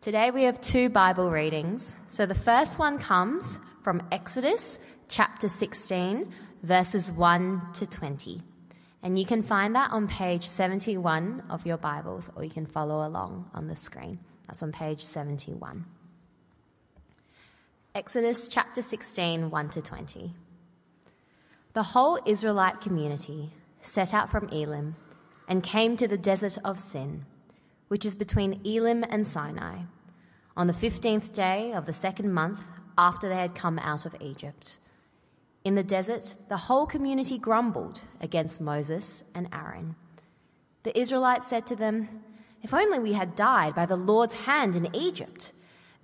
Today we have two Bible readings. So the first one comes from Exodus chapter 16, verses 1 to 20. And you can find that on page 71 of your Bibles, or you can follow along on the screen. That's on page 71. Exodus chapter 16, 1 to 20. The whole Israelite community set out from Elim and came to the desert of Sin, which is between Elim and Sinai, on the 15th day of the second month after they had come out of Egypt. In the desert, the whole community grumbled against Moses and Aaron. The Israelites said to them, If only we had died by the Lord's hand in Egypt.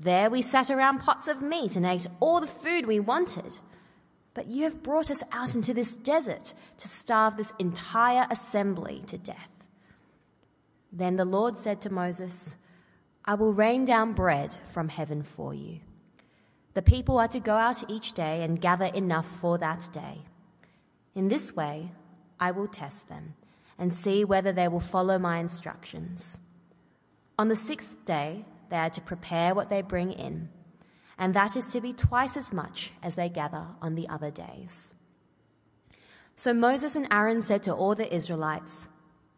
There we sat around pots of meat and ate all the food we wanted. But you have brought us out into this desert to starve this entire assembly to death. Then the Lord said to Moses, I will rain down bread from heaven for you. The people are to go out each day and gather enough for that day. In this way, I will test them and see whether they will follow my instructions. On the sixth day, they are to prepare what they bring in, and that is to be twice as much as they gather on the other days. So Moses and Aaron said to all the Israelites,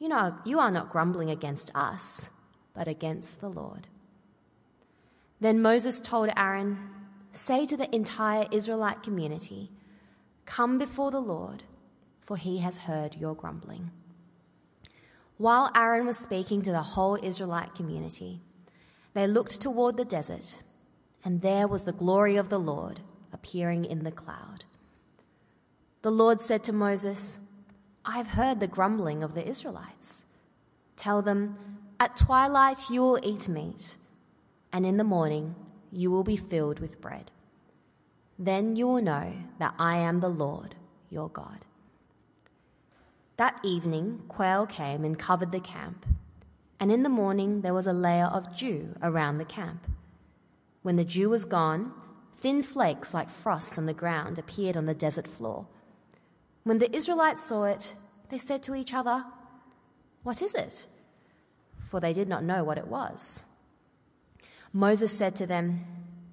You know, you are not grumbling against us, but against the Lord. Then Moses told Aaron, Say to the entire Israelite community, Come before the Lord, for he has heard your grumbling. While Aaron was speaking to the whole Israelite community, they looked toward the desert, and there was the glory of the Lord appearing in the cloud. The Lord said to Moses, I have heard the grumbling of the Israelites. Tell them, At twilight you will eat meat and in the morning you will be filled with bread. Then you will know that I am the Lord your God. That evening, quail came and covered the camp, and in the morning there was a layer of dew around the camp. When the dew was gone, thin flakes like frost on the ground appeared on the desert floor. When the Israelites saw it, they said to each other, What is it? For they did not know what it was. Moses said to them,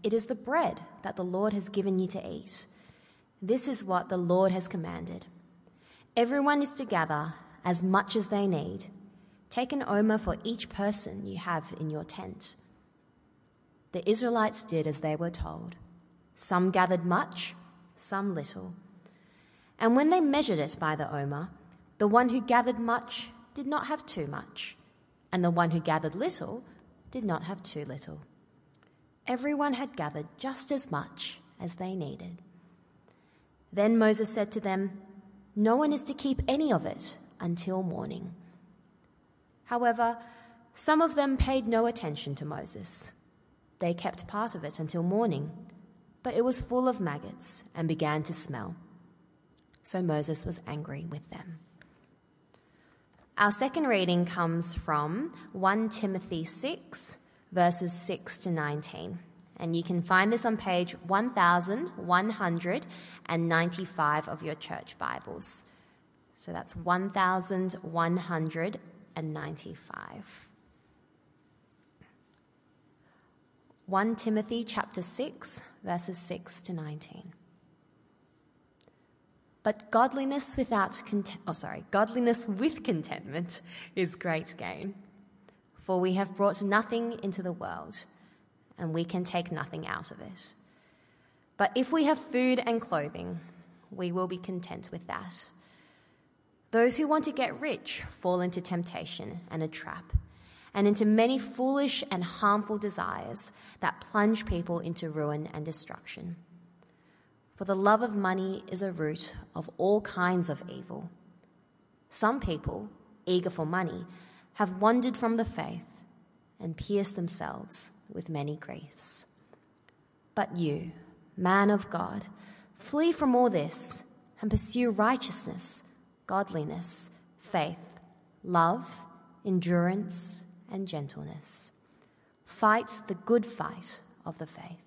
It is the bread that the Lord has given you to eat. This is what the Lord has commanded. Everyone is to gather as much as they need. Take an omer for each person you have in your tent. The Israelites did as they were told. Some gathered much, some little. And when they measured it by the omer, the one who gathered much did not have too much, and the one who gathered little did not have too little. Everyone had gathered just as much as they needed. Then Moses said to them, No one is to keep any of it until morning. However, some of them paid no attention to Moses. They kept part of it until morning, but it was full of maggots and began to smell. So Moses was angry with them. Our second reading comes from 1 Timothy 6, verses 6 to 19. And you can find this on page 1195 of your church Bibles. So that's 1195. 1 Timothy chapter 6 verses 6 to 19. But godliness without content, oh sorry, godliness with contentment is great gain. For we have brought nothing into the world, and we can take nothing out of it. But if we have food and clothing, we will be content with that. Those who want to get rich fall into temptation and a trap, and into many foolish and harmful desires that plunge people into ruin and destruction. For the love of money is a root of all kinds of evil. Some people, eager for money, have wandered from the faith and pierced themselves with many griefs. But you, man of God, flee from all this and pursue righteousness, godliness, faith, love, endurance, and gentleness. Fight the good fight of the faith.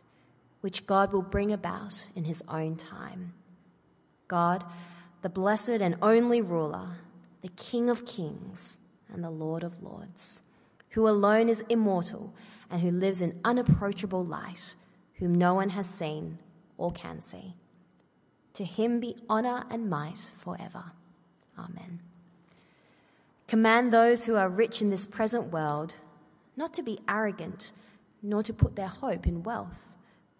which God will bring about in his own time. God, the blessed and only ruler, the King of kings and the Lord of lords, who alone is immortal and who lives in unapproachable light, whom no one has seen or can see. To him be honour and might forever. Amen. Command those who are rich in this present world not to be arrogant, nor to put their hope in wealth,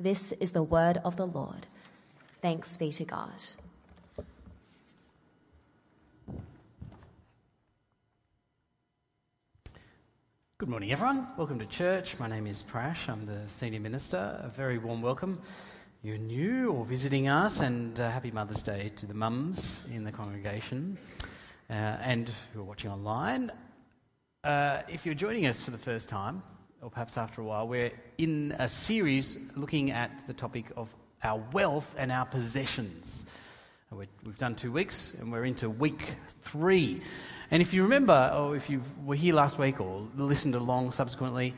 This is the word of the Lord. Thanks be to God. Good morning, everyone. Welcome to church. My name is Prash. I'm the senior minister. A very warm welcome. You're new or visiting us, and uh, happy Mother's Day to the mums in the congregation uh, and who are watching online. Uh, if you're joining us for the first time, or perhaps after a while, we're in a series looking at the topic of our wealth and our possessions. We've done two weeks, and we're into week three. And if you remember, or if you were here last week or listened along subsequently,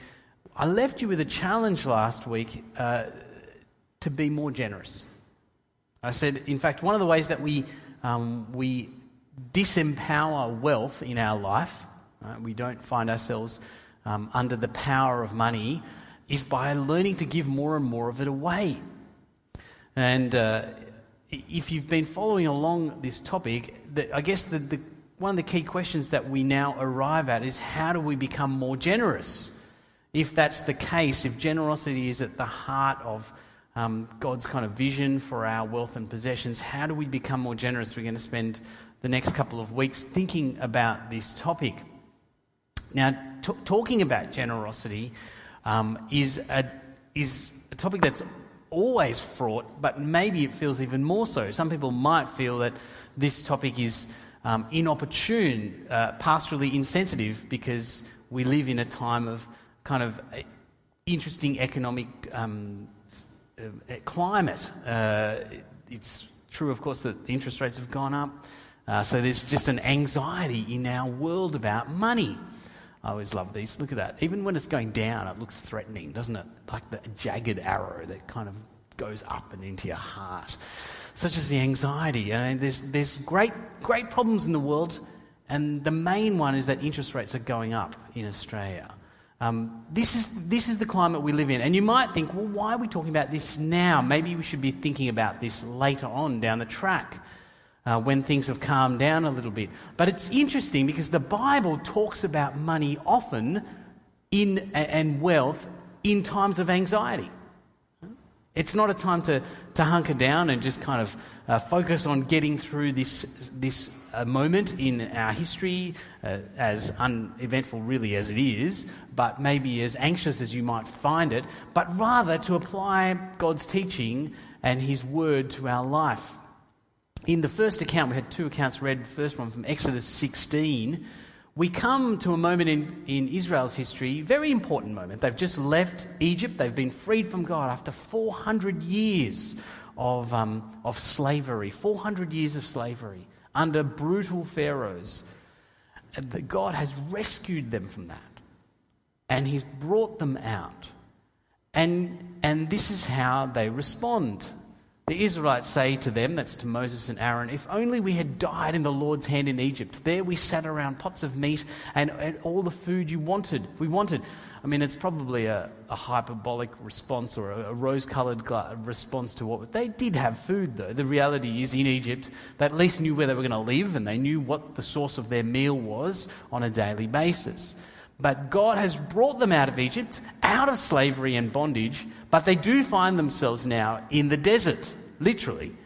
I left you with a challenge last week uh, to be more generous. I said, in fact, one of the ways that we, um, we disempower wealth in our life, right, we don't find ourselves um, under the power of money, is by learning to give more and more of it away. And uh, if you've been following along this topic, the, I guess the, the one of the key questions that we now arrive at is how do we become more generous? If that's the case, if generosity is at the heart of um, God's kind of vision for our wealth and possessions, how do we become more generous? We're going to spend the next couple of weeks thinking about this topic. Now, t- talking about generosity um, is, a, is a topic that's always fraught, but maybe it feels even more so. Some people might feel that this topic is um, inopportune, uh, pastorally insensitive, because we live in a time of kind of interesting economic um, uh, climate. Uh, it's true, of course, that the interest rates have gone up. Uh, so there's just an anxiety in our world about money. I always love these. Look at that. Even when it's going down, it looks threatening, doesn't it? Like the jagged arrow that kind of goes up and into your heart such as the anxiety. I mean, there's, there's great, great problems in the world, and the main one is that interest rates are going up in Australia. Um, this, is, this is the climate we live in. And you might think, well, why are we talking about this now? Maybe we should be thinking about this later on down the track uh, when things have calmed down a little bit. But it's interesting because the Bible talks about money often in, and wealth in times of anxiety. It's not a time to, to hunker down and just kind of uh, focus on getting through this, this uh, moment in our history, uh, as uneventful really as it is, but maybe as anxious as you might find it, but rather to apply God's teaching and His word to our life. In the first account, we had two accounts read. The first one from Exodus 16 we come to a moment in, in Israel's history, very important moment. They've just left Egypt, they've been freed from God after 400 years of, um, of slavery, 400 years of slavery under brutal pharaohs. God has rescued them from that. And He's brought them out. And, and this is how they respond. The Israelites say to them, that's to Moses and Aaron, if only we had died in the Lord's hand in Egypt. There we sat around pots of meat and, and all the food you wanted. We wanted. I mean, it's probably a, a hyperbolic response or a, a rose coloured response to what. They did have food, though. The reality is, in Egypt, they at least knew where they were going to live and they knew what the source of their meal was on a daily basis. But God has brought them out of Egypt, out of slavery and bondage, but they do find themselves now in the desert, literally.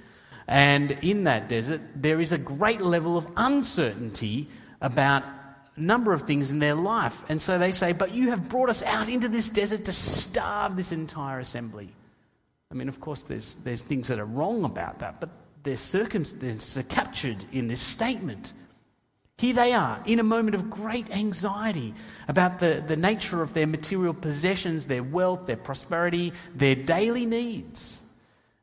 And in that desert, there is a great level of uncertainty about a number of things in their life. And so they say, But you have brought us out into this desert to starve this entire assembly. I mean, of course, there's, there's things that are wrong about that, but their circumstances are captured in this statement. Here they are in a moment of great anxiety about the, the nature of their material possessions, their wealth, their prosperity, their daily needs.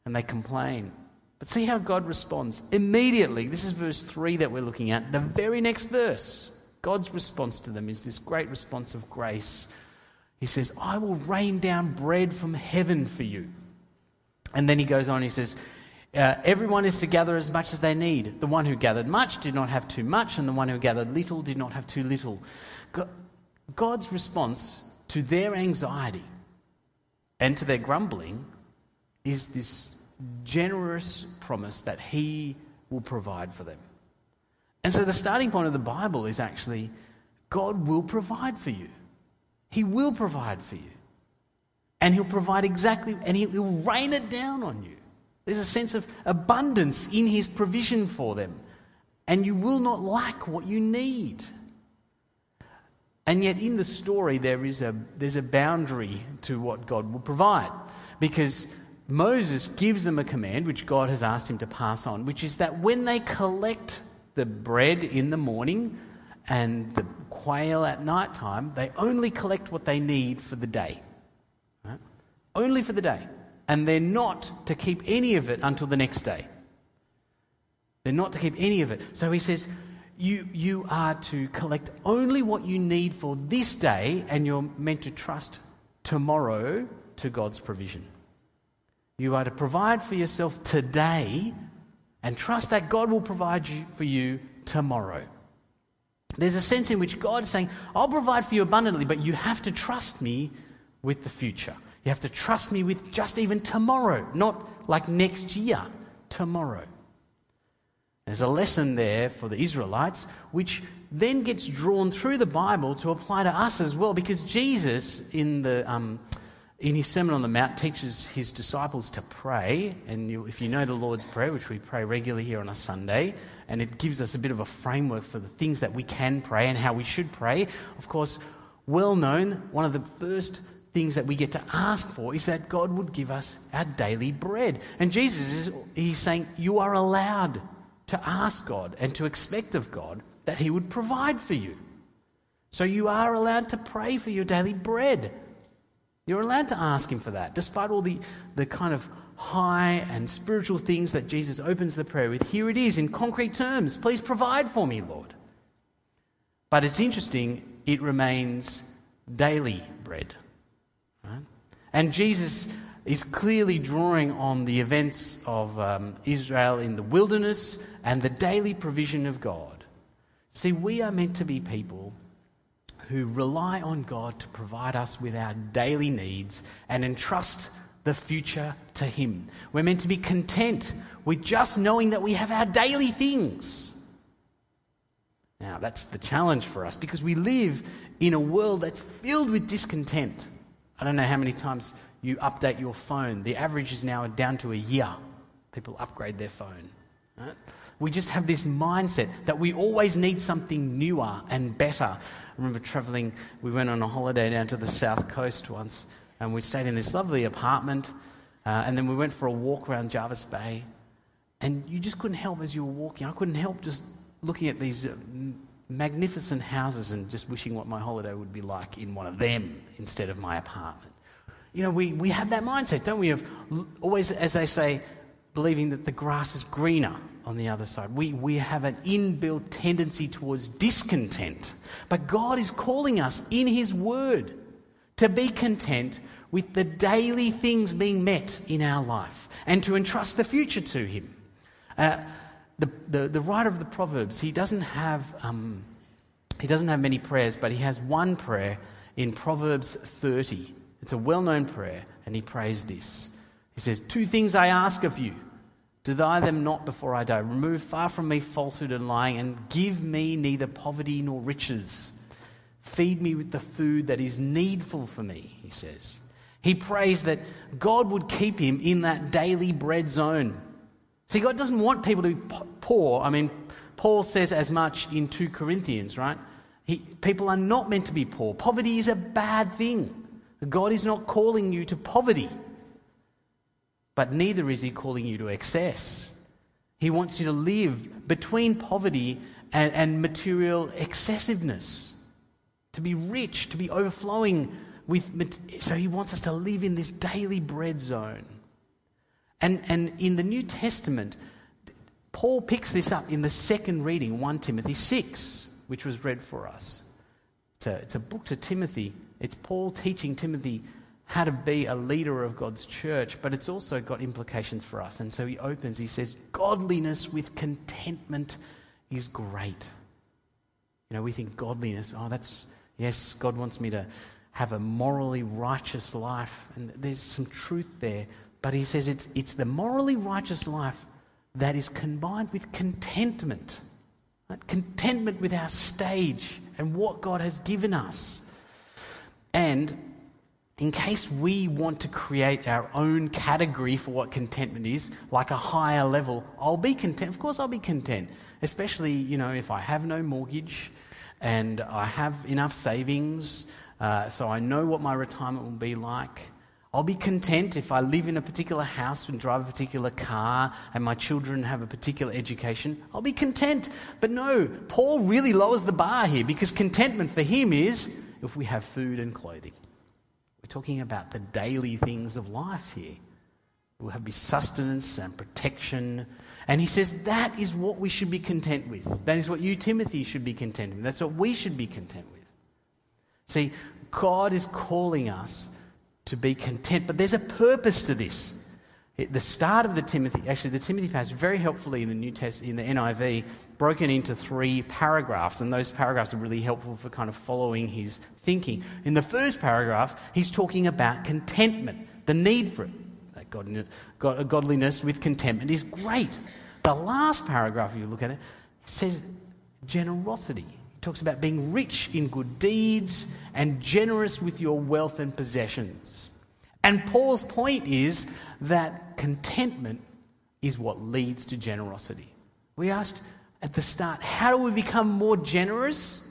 And they complain. But see how God responds. Immediately, this is verse 3 that we're looking at, the very next verse. God's response to them is this great response of grace. He says, I will rain down bread from heaven for you. And then he goes on, he says, uh, Everyone is to gather as much as they need. The one who gathered much did not have too much, and the one who gathered little did not have too little. God's response to their anxiety and to their grumbling is this generous promise that He will provide for them. And so the starting point of the Bible is actually God will provide for you. He will provide for you. And He'll provide exactly, and He'll rain it down on you. There's a sense of abundance in His provision for them. And you will not lack what you need. And yet, in the story, there is a, there's a boundary to what God will provide. Because Moses gives them a command, which God has asked him to pass on, which is that when they collect the bread in the morning and the quail at night time, they only collect what they need for the day. Right? Only for the day. And they're not to keep any of it until the next day. They're not to keep any of it. So he says, you, you are to collect only what you need for this day, and you're meant to trust tomorrow to God's provision. You are to provide for yourself today and trust that God will provide you, for you tomorrow. There's a sense in which God is saying, I'll provide for you abundantly, but you have to trust me with the future. You have to trust me with just even tomorrow, not like next year, tomorrow. There's a lesson there for the Israelites, which then gets drawn through the Bible to apply to us as well, because Jesus, in the um, in his Sermon on the Mount, teaches his disciples to pray. And you, if you know the Lord's Prayer, which we pray regularly here on a Sunday, and it gives us a bit of a framework for the things that we can pray and how we should pray. Of course, well known, one of the first things that we get to ask for is that God would give us our daily bread. And Jesus is he's saying, You are allowed to ask God and to expect of God that He would provide for you. So you are allowed to pray for your daily bread. You're allowed to ask Him for that, despite all the, the kind of high and spiritual things that Jesus opens the prayer with. Here it is in concrete terms Please provide for me, Lord. But it's interesting, it remains daily bread. Right? And Jesus is clearly drawing on the events of um, Israel in the wilderness and the daily provision of God. See, we are meant to be people who rely on God to provide us with our daily needs and entrust the future to Him. We're meant to be content with just knowing that we have our daily things. Now, that's the challenge for us because we live in a world that's filled with discontent. I don't know how many times you update your phone. The average is now down to a year. People upgrade their phone. Right? We just have this mindset that we always need something newer and better. I remember traveling, we went on a holiday down to the south coast once, and we stayed in this lovely apartment, uh, and then we went for a walk around Jervis Bay. And you just couldn't help as you were walking, I couldn't help just looking at these uh, magnificent houses and just wishing what my holiday would be like in one of them instead of my apartment. You know, we, we have that mindset, don't we? Of always, as they say, believing that the grass is greener on the other side. We, we have an inbuilt tendency towards discontent. But God is calling us in His Word to be content with the daily things being met in our life and to entrust the future to Him. Uh, the, the, the, writer of the Proverbs, he doesn't, have, um, he doesn't have many prayers, but he has one prayer in Proverbs 30. It's a well known prayer, and he prays this. He says, Two things I ask of you. Deny them not before I die. Remove far from me falsehood and lying, and give me neither poverty nor riches. Feed me with the food that is needful for me, he says. He prays that God would keep him in that daily bread zone. See, God doesn't want people to be poor. I mean, Paul says as much in 2 Corinthians, right? He, people are not meant to be poor. Poverty is a bad thing. God is not calling you to poverty but neither is he calling you to excess. He wants you to live between poverty and, and material excessiveness, to be rich, to be overflowing with. So he wants us to live in this daily bread zone. And, and in the New Testament, Paul picks this up in the second reading, 1 Timothy 6, which was read for us. It's a, it's a book to Timothy. It's Paul teaching Timothy how to be a leader of God's church, but it's also got implications for us. And so he opens, he says, Godliness with contentment is great. You know, we think godliness, oh, that's, yes, God wants me to have a morally righteous life. And there's some truth there. But he says it's, it's the morally righteous life that is combined with contentment. Right? Contentment with our stage and what God has given us. And in case we want to create our own category for what contentment is, like a higher level, I'll be content. Of course, I'll be content, especially, you know, if I have no mortgage and I have enough savings, uh, so I know what my retirement will be like. I'll be content if I live in a particular house and drive a particular car and my children have a particular education. I'll be content. But no, Paul really lowers the bar here because contentment for him is if we have food and clothing talking about the daily things of life here. We'll have be sustenance and protection. And he says that is what we should be content with. That is what you, Timothy, should be content with. That's what we should be content with. See, God is calling us to be content, but there's a purpose to this. the start of the Timothy, actually, the Timothy passage, very helpfully in the New Test, in the NIV, broken into three paragraphs, and those paragraphs are really helpful for kind of following his thinking. In the first paragraph, he's talking about contentment, the need for it. That godliness with contentment is great. The last paragraph, if you look at it, says generosity. He talks about being rich in good deeds and generous with your wealth and possessions. And Paul's point is that contentment is what leads to generosity. We asked, at the start, how do we become more generous?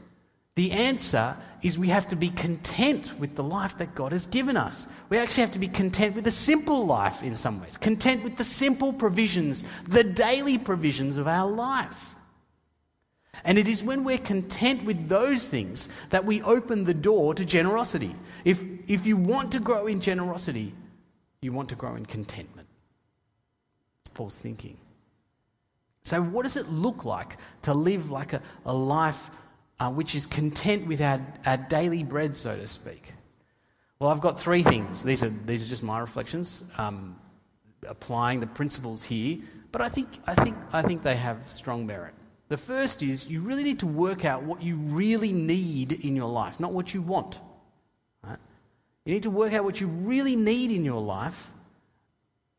The answer is we have to be content with the life that God has given us. We actually have to be content with a simple life in some ways, content with the simple provisions, the daily provisions of our life. And it is when we're content with those things that we open the door to generosity. If, if you want to grow in generosity, you want to grow in contentment. Paul's thinking. So, what does it look like to live like a, a life uh, which is content with our, our daily bread, so to speak? Well, I've got three things. These are, these are just my reflections, um, applying the principles here, but I think, I, think, I think they have strong merit. The first is you really need to work out what you really need in your life, not what you want. Right? You need to work out what you really need in your life,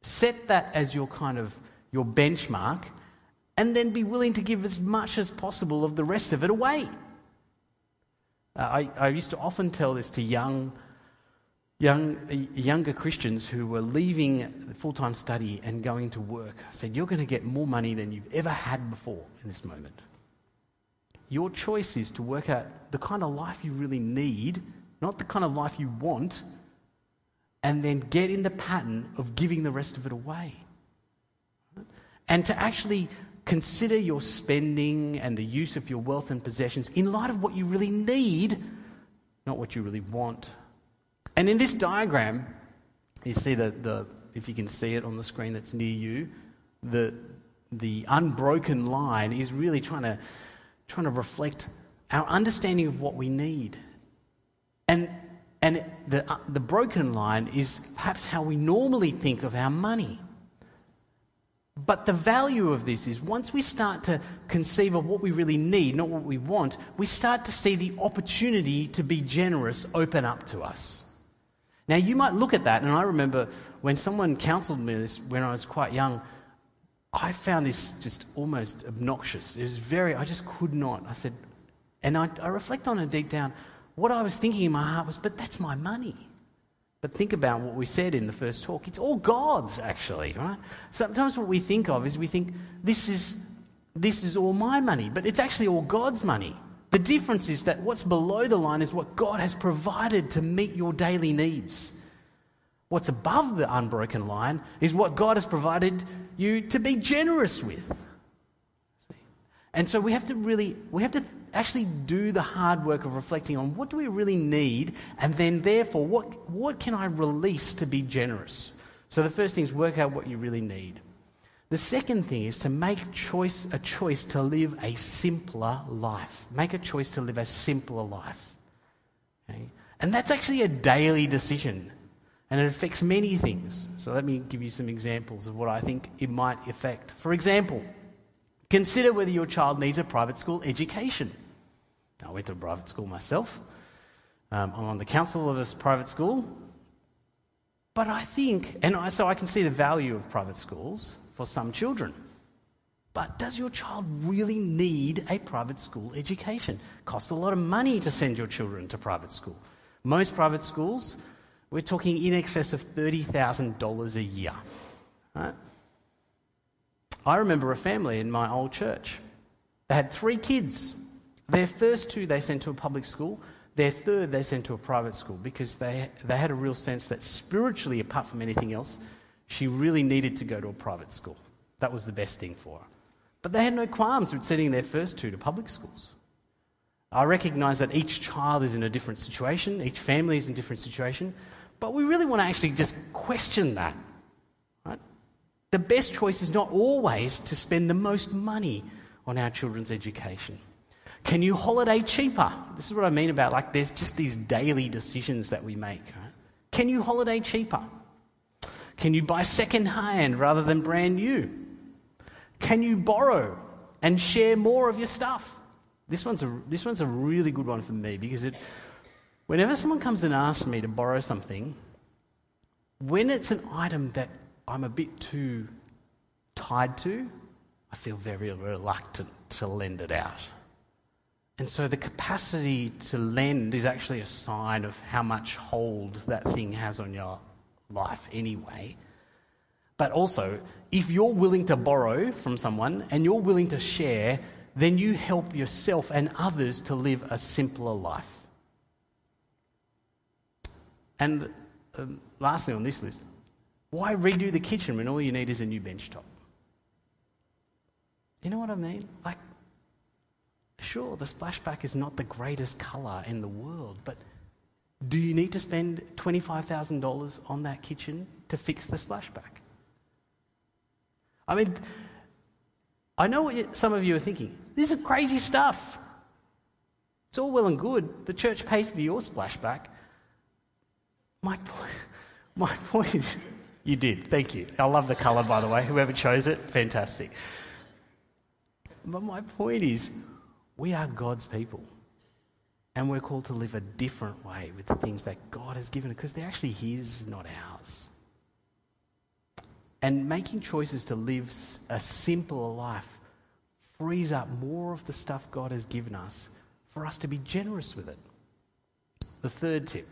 set that as your kind of your benchmark, and then be willing to give as much as possible of the rest of it away. Uh, I, I used to often tell this to young, young, younger Christians who were leaving full time study and going to work. I said, You're going to get more money than you've ever had before in this moment. Your choice is to work out the kind of life you really need, not the kind of life you want, and then get in the pattern of giving the rest of it away. And to actually consider your spending and the use of your wealth and possessions in light of what you really need, not what you really want. And in this diagram, you see the, the if you can see it on the screen that's near you, the, the unbroken line is really trying to, trying to reflect our understanding of what we need. And And the, uh, the broken line is perhaps how we normally think of our money. But the value of this is once we start to conceive of what we really need, not what we want, we start to see the opportunity to be generous open up to us. Now, you might look at that, and I remember when someone counseled me this when I was quite young, I found this just almost obnoxious. It was very, I just could not. I said, and I, I reflect on it deep down. What I was thinking in my heart was, but that's my money. But think about what we said in the first talk. It's all God's, actually, right? Sometimes what we think of is we think, this is, this is all my money, but it's actually all God's money. The difference is that what's below the line is what God has provided to meet your daily needs. What's above the unbroken line is what God has provided you to be generous with. And so we have to really, we have to actually do the hard work of reflecting on what do we really need, and then therefore, what, what can I release to be generous? So the first thing is work out what you really need. The second thing is to make choice, a choice to live a simpler life. Make a choice to live a simpler life. Okay? And that's actually a daily decision. And it affects many things. So let me give you some examples of what I think it might affect. For example, consider whether your child needs a private school education. I went to a private school myself. Um, I'm on the council of this private school. But I think, and I, so I can see the value of private schools for some children. But does your child really need a private school education? It costs a lot of money to send your children to private school. Most private schools, we're talking in excess of $30,000 a year. Right? I remember a family in my old church. They had three kids. Their first two they sent to a public school. Their third they sent to a private school because they, they had a real sense that spiritually, apart from anything else, she really needed to go to a private school. That was the best thing for her. But they had no qualms with sending their first two to public schools. I recognise that each child is in a different situation, each family is in a different situation, but we really want to actually just question that. Right? The best choice is not always to spend the most money on our children's education. Can you holiday cheaper? This is what I mean about like there's just these daily decisions that we make. Right? Can you holiday cheaper? Can you buy second hand rather than brand new? Can you borrow and share more of your stuff? This one's a, this one's a really good one for me because it, whenever someone comes and asks me to borrow something, when it's an item that I'm a bit too tied to, I feel very reluctant to lend it out. And so the capacity to lend is actually a sign of how much hold that thing has on your life anyway. But also, if you're willing to borrow from someone and you're willing to share, then you help yourself and others to live a simpler life. And um, lastly on this list, why redo the kitchen when all you need is a new bench top? You know what I mean? Like, Sure, the splashback is not the greatest colour in the world, but do you need to spend $25,000 on that kitchen to fix the splashback? I mean, I know what some of you are thinking. This is crazy stuff. It's all well and good. The church paid for your splashback. My point, my point is, you did. Thank you. I love the colour, by the way. Whoever chose it, fantastic. But my point is, we are God's people. And we're called to live a different way with the things that God has given us because they're actually His, not ours. And making choices to live a simpler life frees up more of the stuff God has given us for us to be generous with it. The third tip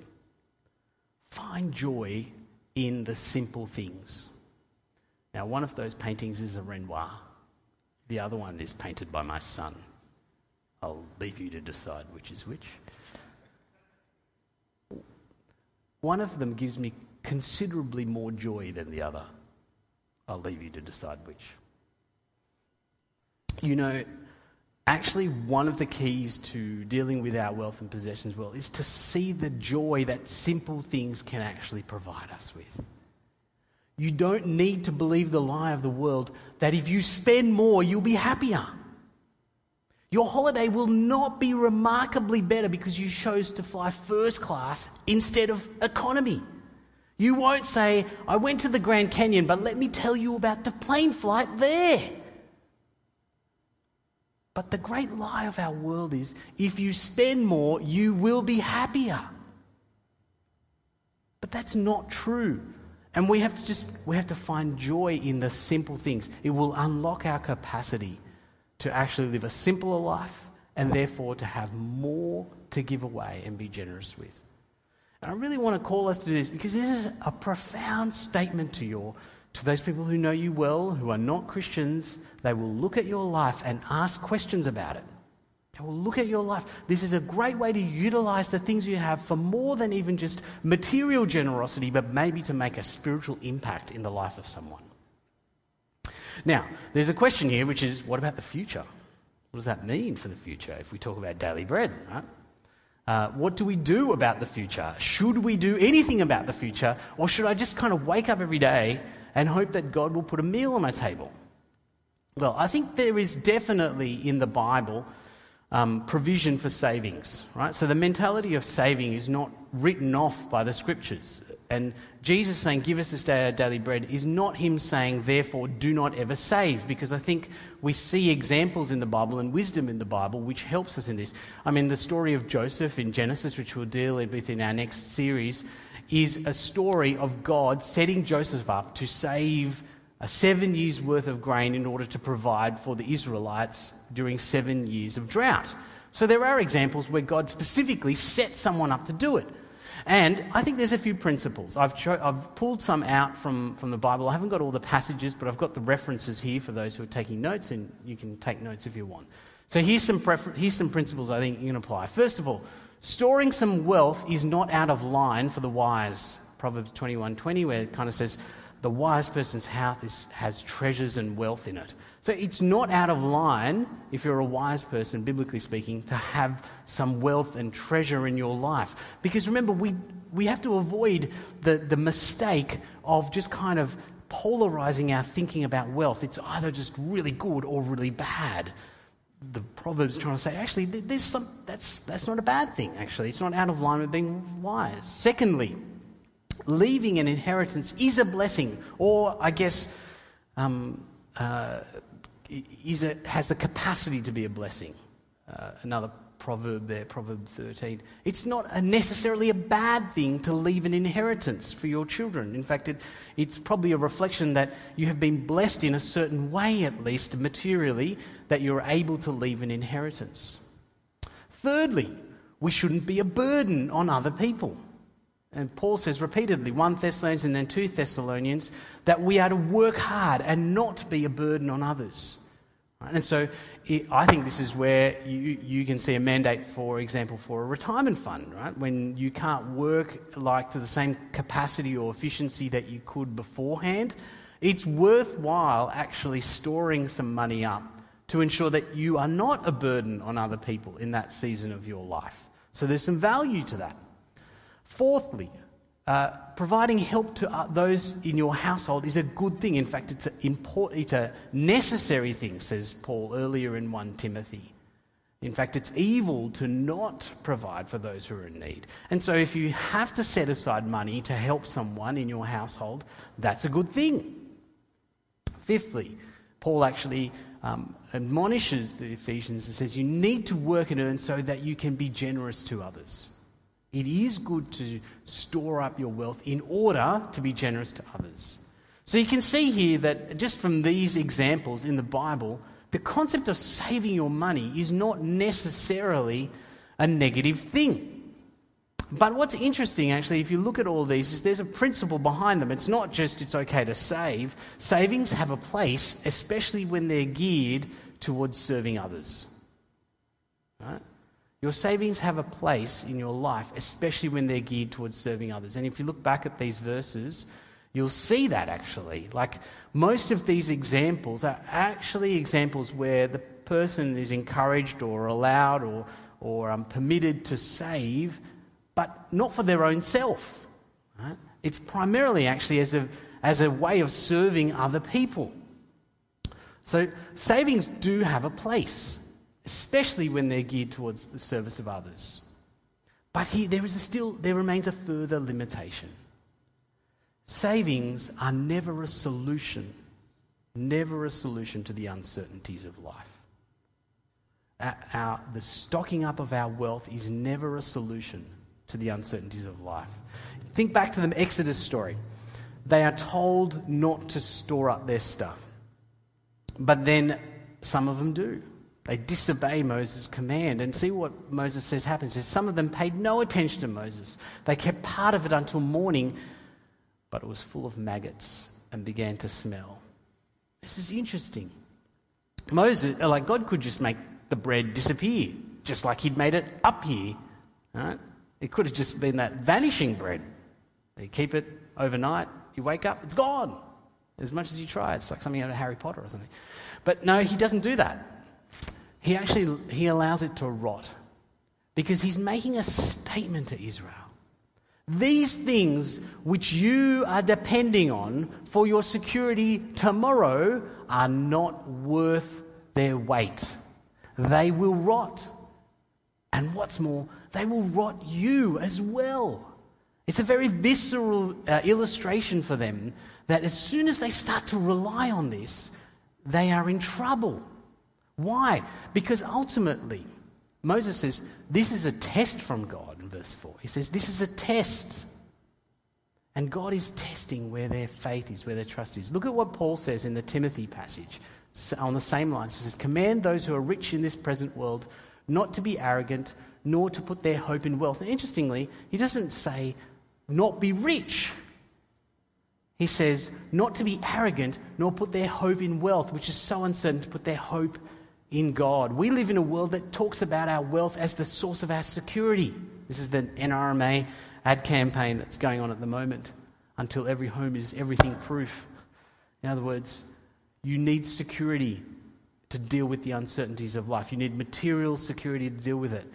find joy in the simple things. Now, one of those paintings is a Renoir, the other one is painted by my son. I'll leave you to decide which is which. One of them gives me considerably more joy than the other. I'll leave you to decide which. You know, actually, one of the keys to dealing with our wealth and possessions well is to see the joy that simple things can actually provide us with. You don't need to believe the lie of the world that if you spend more, you'll be happier. Your holiday will not be remarkably better because you chose to fly first class instead of economy. You won't say, I went to the Grand Canyon, but let me tell you about the plane flight there. But the great lie of our world is if you spend more, you will be happier. But that's not true. And we have to just we have to find joy in the simple things. It will unlock our capacity to actually live a simpler life and therefore to have more to give away and be generous with. And I really want to call us to do this because this is a profound statement to your to those people who know you well, who are not Christians, they will look at your life and ask questions about it. They will look at your life. This is a great way to utilize the things you have for more than even just material generosity, but maybe to make a spiritual impact in the life of someone. Now, there's a question here, which is what about the future? What does that mean for the future if we talk about daily bread, right? Uh, what do we do about the future? Should we do anything about the future? Or should I just kind of wake up every day and hope that God will put a meal on my table? Well, I think there is definitely in the Bible um, provision for savings, right? So the mentality of saving is not written off by the scriptures. And Jesus saying, Give us this day our daily bread, is not him saying, Therefore, do not ever save, because I think we see examples in the Bible and wisdom in the Bible which helps us in this. I mean, the story of Joseph in Genesis, which we'll deal with in our next series, is a story of God setting Joseph up to save a seven years' worth of grain in order to provide for the Israelites during seven years of drought. So there are examples where God specifically sets someone up to do it. And I think there's a few principles. I've, cho- I've pulled some out from, from the Bible. I haven't got all the passages, but I've got the references here for those who are taking notes, and you can take notes if you want. So here's some, prefer- here's some principles I think you can apply. First of all, storing some wealth is not out of line for the wise. Proverbs 21:20, where it kind of says, the wise person's house is, has treasures and wealth in it. So it's not out of line, if you're a wise person, biblically speaking, to have some wealth and treasure in your life. Because remember, we, we have to avoid the, the mistake of just kind of polarizing our thinking about wealth. It's either just really good or really bad. The Proverbs trying to say, actually, there's some, that's, that's not a bad thing, actually. It's not out of line with being wise. Secondly, leaving an inheritance is a blessing, or I guess um, uh, is it has the capacity to be a blessing. Uh, another proverb there, Proverb 13. It's not a necessarily a bad thing to leave an inheritance for your children. In fact, it, it's probably a reflection that you have been blessed in a certain way, at least materially, that you're able to leave an inheritance. Thirdly, we shouldn't be a burden on other people. And Paul says repeatedly, 1 Thessalonians and then 2 Thessalonians, that we are to work hard and not be a burden on others. Right? And so it, I think this is where you, you can see a mandate, for example, for a retirement fund, right? When you can't work like to the same capacity or efficiency that you could beforehand, it's worthwhile actually storing some money up to ensure that you are not a burden on other people in that season of your life. So there's some value to that. Fourthly, uh, providing help to uh, those in your household is a good thing. In fact, it's, it's a necessary thing, says Paul earlier in 1 Timothy. In fact, it's evil to not provide for those who are in need. And so, if you have to set aside money to help someone in your household, that's a good thing. Fifthly, Paul actually um, admonishes the Ephesians and says, You need to work and earn so that you can be generous to others. It is good to store up your wealth in order to be generous to others. So you can see here that just from these examples in the Bible, the concept of saving your money is not necessarily a negative thing. But what's interesting, actually, if you look at all these, is there's a principle behind them. It's not just it's okay to save. Savings have a place, especially when they're geared towards serving others. Right? Your savings have a place in your life, especially when they're geared towards serving others. And if you look back at these verses, you'll see that actually. Like most of these examples are actually examples where the person is encouraged or allowed or, or um, permitted to save, but not for their own self. Right? It's primarily actually as a, as a way of serving other people. So savings do have a place. Especially when they're geared towards the service of others. But here, there is still there remains a further limitation. Savings are never a solution, never a solution to the uncertainties of life. Our, the stocking up of our wealth is never a solution to the uncertainties of life. Think back to the Exodus story. They are told not to store up their stuff. But then some of them do. They disobey Moses' command. And see what Moses says happens. Says some of them paid no attention to Moses. They kept part of it until morning, but it was full of maggots and began to smell. This is interesting. Moses, uh, like God could just make the bread disappear, just like he'd made it up here. Right? It could have just been that vanishing bread. You keep it overnight, you wake up, it's gone. As much as you try, it's like something out of Harry Potter or something. But no, he doesn't do that. He actually he allows it to rot because he's making a statement to Israel. These things which you are depending on for your security tomorrow are not worth their weight. They will rot. And what's more, they will rot you as well. It's a very visceral uh, illustration for them that as soon as they start to rely on this, they are in trouble. Why? Because ultimately, Moses says, This is a test from God in verse 4. He says, This is a test. And God is testing where their faith is, where their trust is. Look at what Paul says in the Timothy passage on the same lines. He says, Command those who are rich in this present world not to be arrogant, nor to put their hope in wealth. And interestingly, he doesn't say not be rich. He says not to be arrogant, nor put their hope in wealth, which is so uncertain, to put their hope in God. We live in a world that talks about our wealth as the source of our security. This is the NRMA ad campaign that's going on at the moment until every home is everything proof. In other words, you need security to deal with the uncertainties of life. You need material security to deal with it.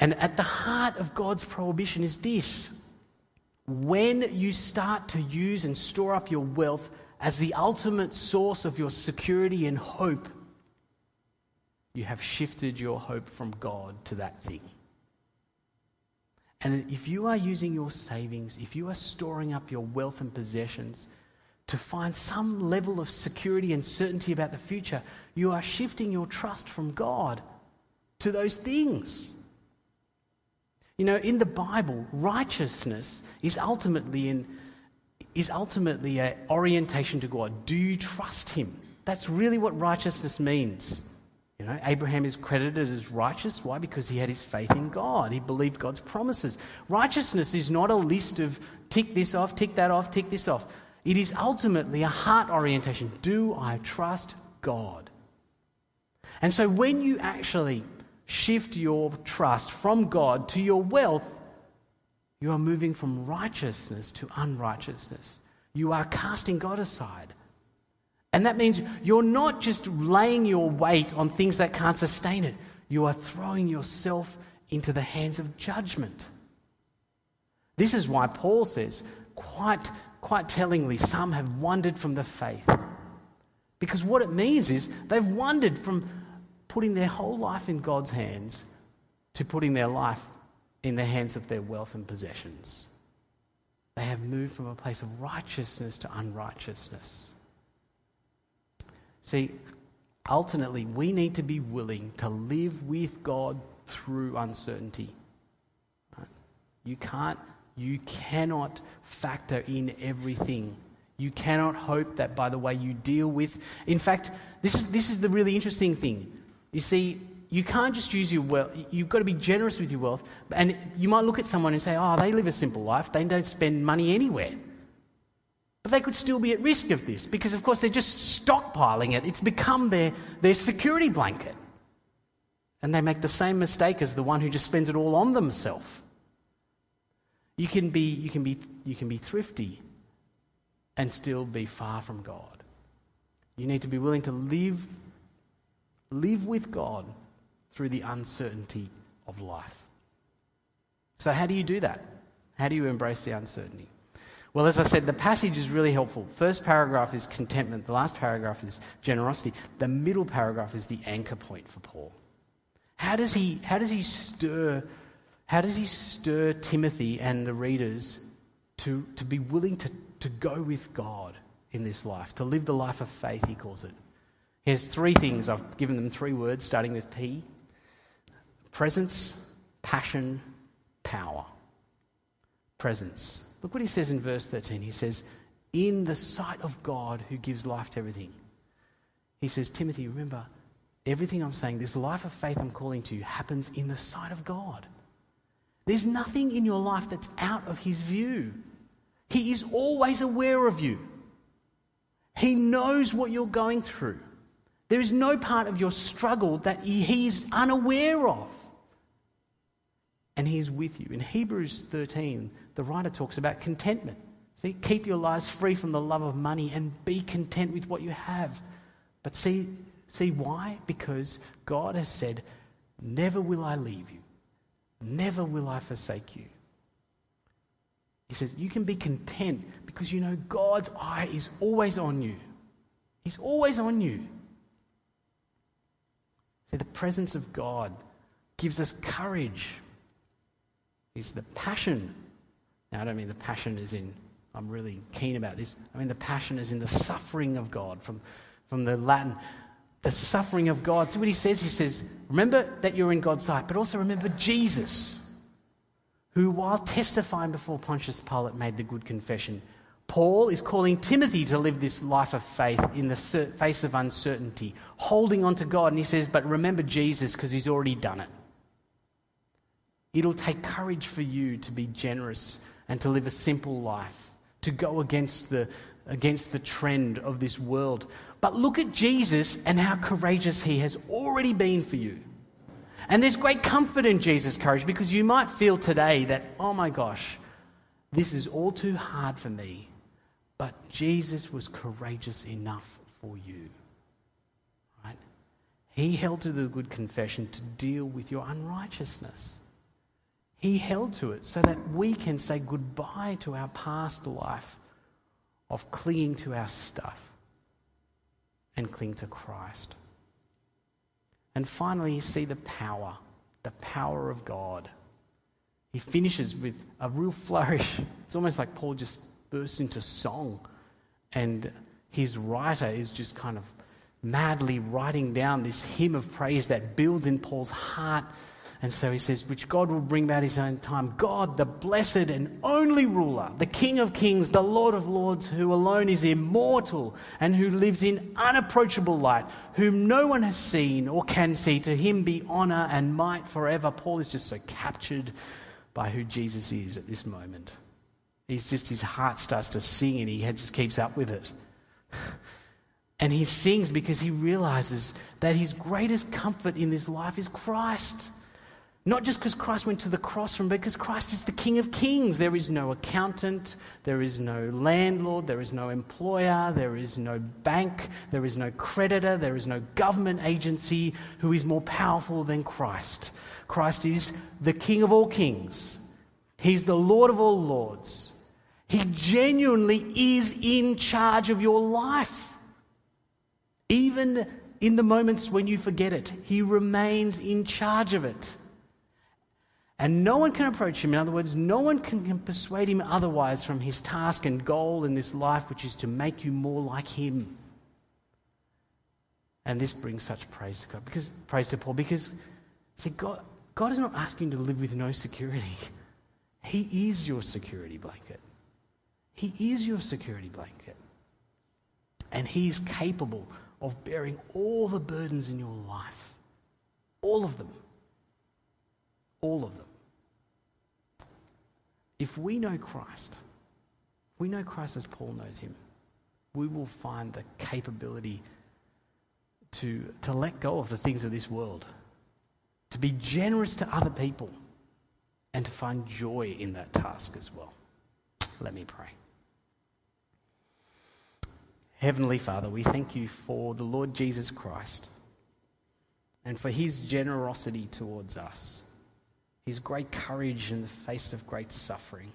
And at the heart of God's prohibition is this when you start to use and store up your wealth as the ultimate source of your security and hope, you have shifted your hope from God to that thing. And if you are using your savings, if you are storing up your wealth and possessions to find some level of security and certainty about the future, you are shifting your trust from God to those things. You know, in the Bible, righteousness is ultimately in, is ultimately an orientation to God. Do you trust Him? That's really what righteousness means. You know, Abraham is credited as righteous. Why? Because he had his faith in God. He believed God's promises. Righteousness is not a list of tick this off, tick that off, tick this off. It is ultimately a heart orientation. Do I trust God? And so when you actually shift your trust from God to your wealth, you are moving from righteousness to unrighteousness. You are casting God aside. And that means you're not just laying your weight on things that can't sustain it, you are throwing yourself into the hands of judgment. This is why Paul says, quite, quite tellingly, some have wandered from the faith. Because what it means is they've wandered from putting their whole life in God's hands to putting their life in the hands of their wealth and possessions. They have moved from a place of righteousness to unrighteousness. See, ultimately, we need to be willing to live with God through uncertainty. You can't, you cannot factor in everything. You cannot hope that by the way you deal with. In fact, this, is, this is the really interesting thing. You see, you can't just use your wealth. You've got to be generous with your wealth. And you might look at someone and say, oh, they live a simple life. They don't spend money anywhere. But they could still be at risk of this because, of course, they're just stockpiling it. It's become their, their security blanket. And they make the same mistake as the one who just spends it all on themselves. You can be, you can be, you can be thrifty and still be far from God. You need to be willing to live live with God through the uncertainty of life. So, how do you do that? How do you embrace the uncertainty? Well, as I said, the passage is really helpful. First paragraph is contentment, the last paragraph is generosity. The middle paragraph is the anchor point for Paul. How does he, how does he stir how does he stir Timothy and the readers to, to be willing to, to go with God in this life, to live the life of faith, he calls it? He has three things. I've given them three words, starting with P presence, passion, power. Presence. Look what he says in verse 13. He says, In the sight of God who gives life to everything. He says, Timothy, remember, everything I'm saying, this life of faith I'm calling to you, happens in the sight of God. There's nothing in your life that's out of His view. He is always aware of you, He knows what you're going through. There is no part of your struggle that He is unaware of. And He is with you. In Hebrews 13, the writer talks about contentment. See, keep your lives free from the love of money and be content with what you have. But see, see why? Because God has said, Never will I leave you. Never will I forsake you. He says, You can be content because you know God's eye is always on you. He's always on you. See, the presence of God gives us courage. He's the passion. Now, I don't mean the passion is in, I'm really keen about this. I mean the passion is in the suffering of God from, from the Latin the suffering of God. See what he says? He says, Remember that you're in God's sight, but also remember Jesus, who, while testifying before Pontius Pilate, made the good confession. Paul is calling Timothy to live this life of faith in the face of uncertainty, holding on to God. And he says, But remember Jesus because he's already done it. It'll take courage for you to be generous and to live a simple life, to go against the, against the trend of this world. But look at Jesus and how courageous he has already been for you. And there's great comfort in Jesus' courage because you might feel today that, oh my gosh, this is all too hard for me. But Jesus was courageous enough for you. Right? He held to the good confession to deal with your unrighteousness. He held to it so that we can say goodbye to our past life of clinging to our stuff and cling to Christ. And finally, you see the power, the power of God. He finishes with a real flourish. It's almost like Paul just bursts into song, and his writer is just kind of madly writing down this hymn of praise that builds in Paul's heart and so he says, which God will bring about his own time. God, the blessed and only ruler, the King of kings, the Lord of lords, who alone is immortal and who lives in unapproachable light, whom no one has seen or can see. To him be honor and might forever. Paul is just so captured by who Jesus is at this moment. He's just, his heart starts to sing and he just keeps up with it. And he sings because he realizes that his greatest comfort in this life is Christ. Not just because Christ went to the cross from, because Christ is the King of Kings. There is no accountant, there is no landlord, there is no employer, there is no bank, there is no creditor, there is no government agency who is more powerful than Christ. Christ is the King of all kings, He's the Lord of all lords. He genuinely is in charge of your life. Even in the moments when you forget it, He remains in charge of it. And no one can approach him. In other words, no one can, can, persuade him otherwise from his task and goal in this life, which is to make you more like him. And this brings such praise to God, because praise to Paul, because see, God, God is not asking you to live with no security. He is your security blanket. He is your security blanket. And He is capable of bearing all the burdens in your life. All of them. All of them. If we know Christ, we know Christ as Paul knows him, we will find the capability to, to let go of the things of this world, to be generous to other people, and to find joy in that task as well. Let me pray. Heavenly Father, we thank you for the Lord Jesus Christ and for his generosity towards us his great courage in the face of great suffering.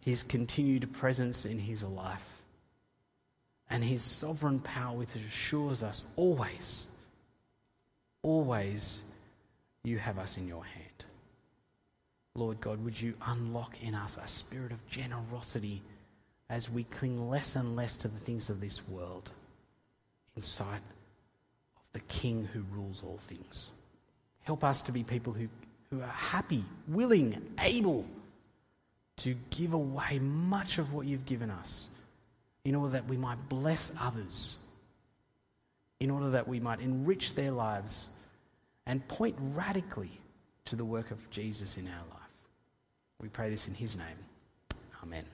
his continued presence in his life and his sovereign power, which assures us always, always, you have us in your hand. Lord God, would you unlock in us a spirit of generosity as we cling less and less to the things of this world in sight of the King who rules all things. Help us to be people who, who are happy, willing, able to give away much of what you've given us in order that we might bless others, in order that we might enrich their lives and point radically to the work of Jesus in our life. We pray this in his name. Amen.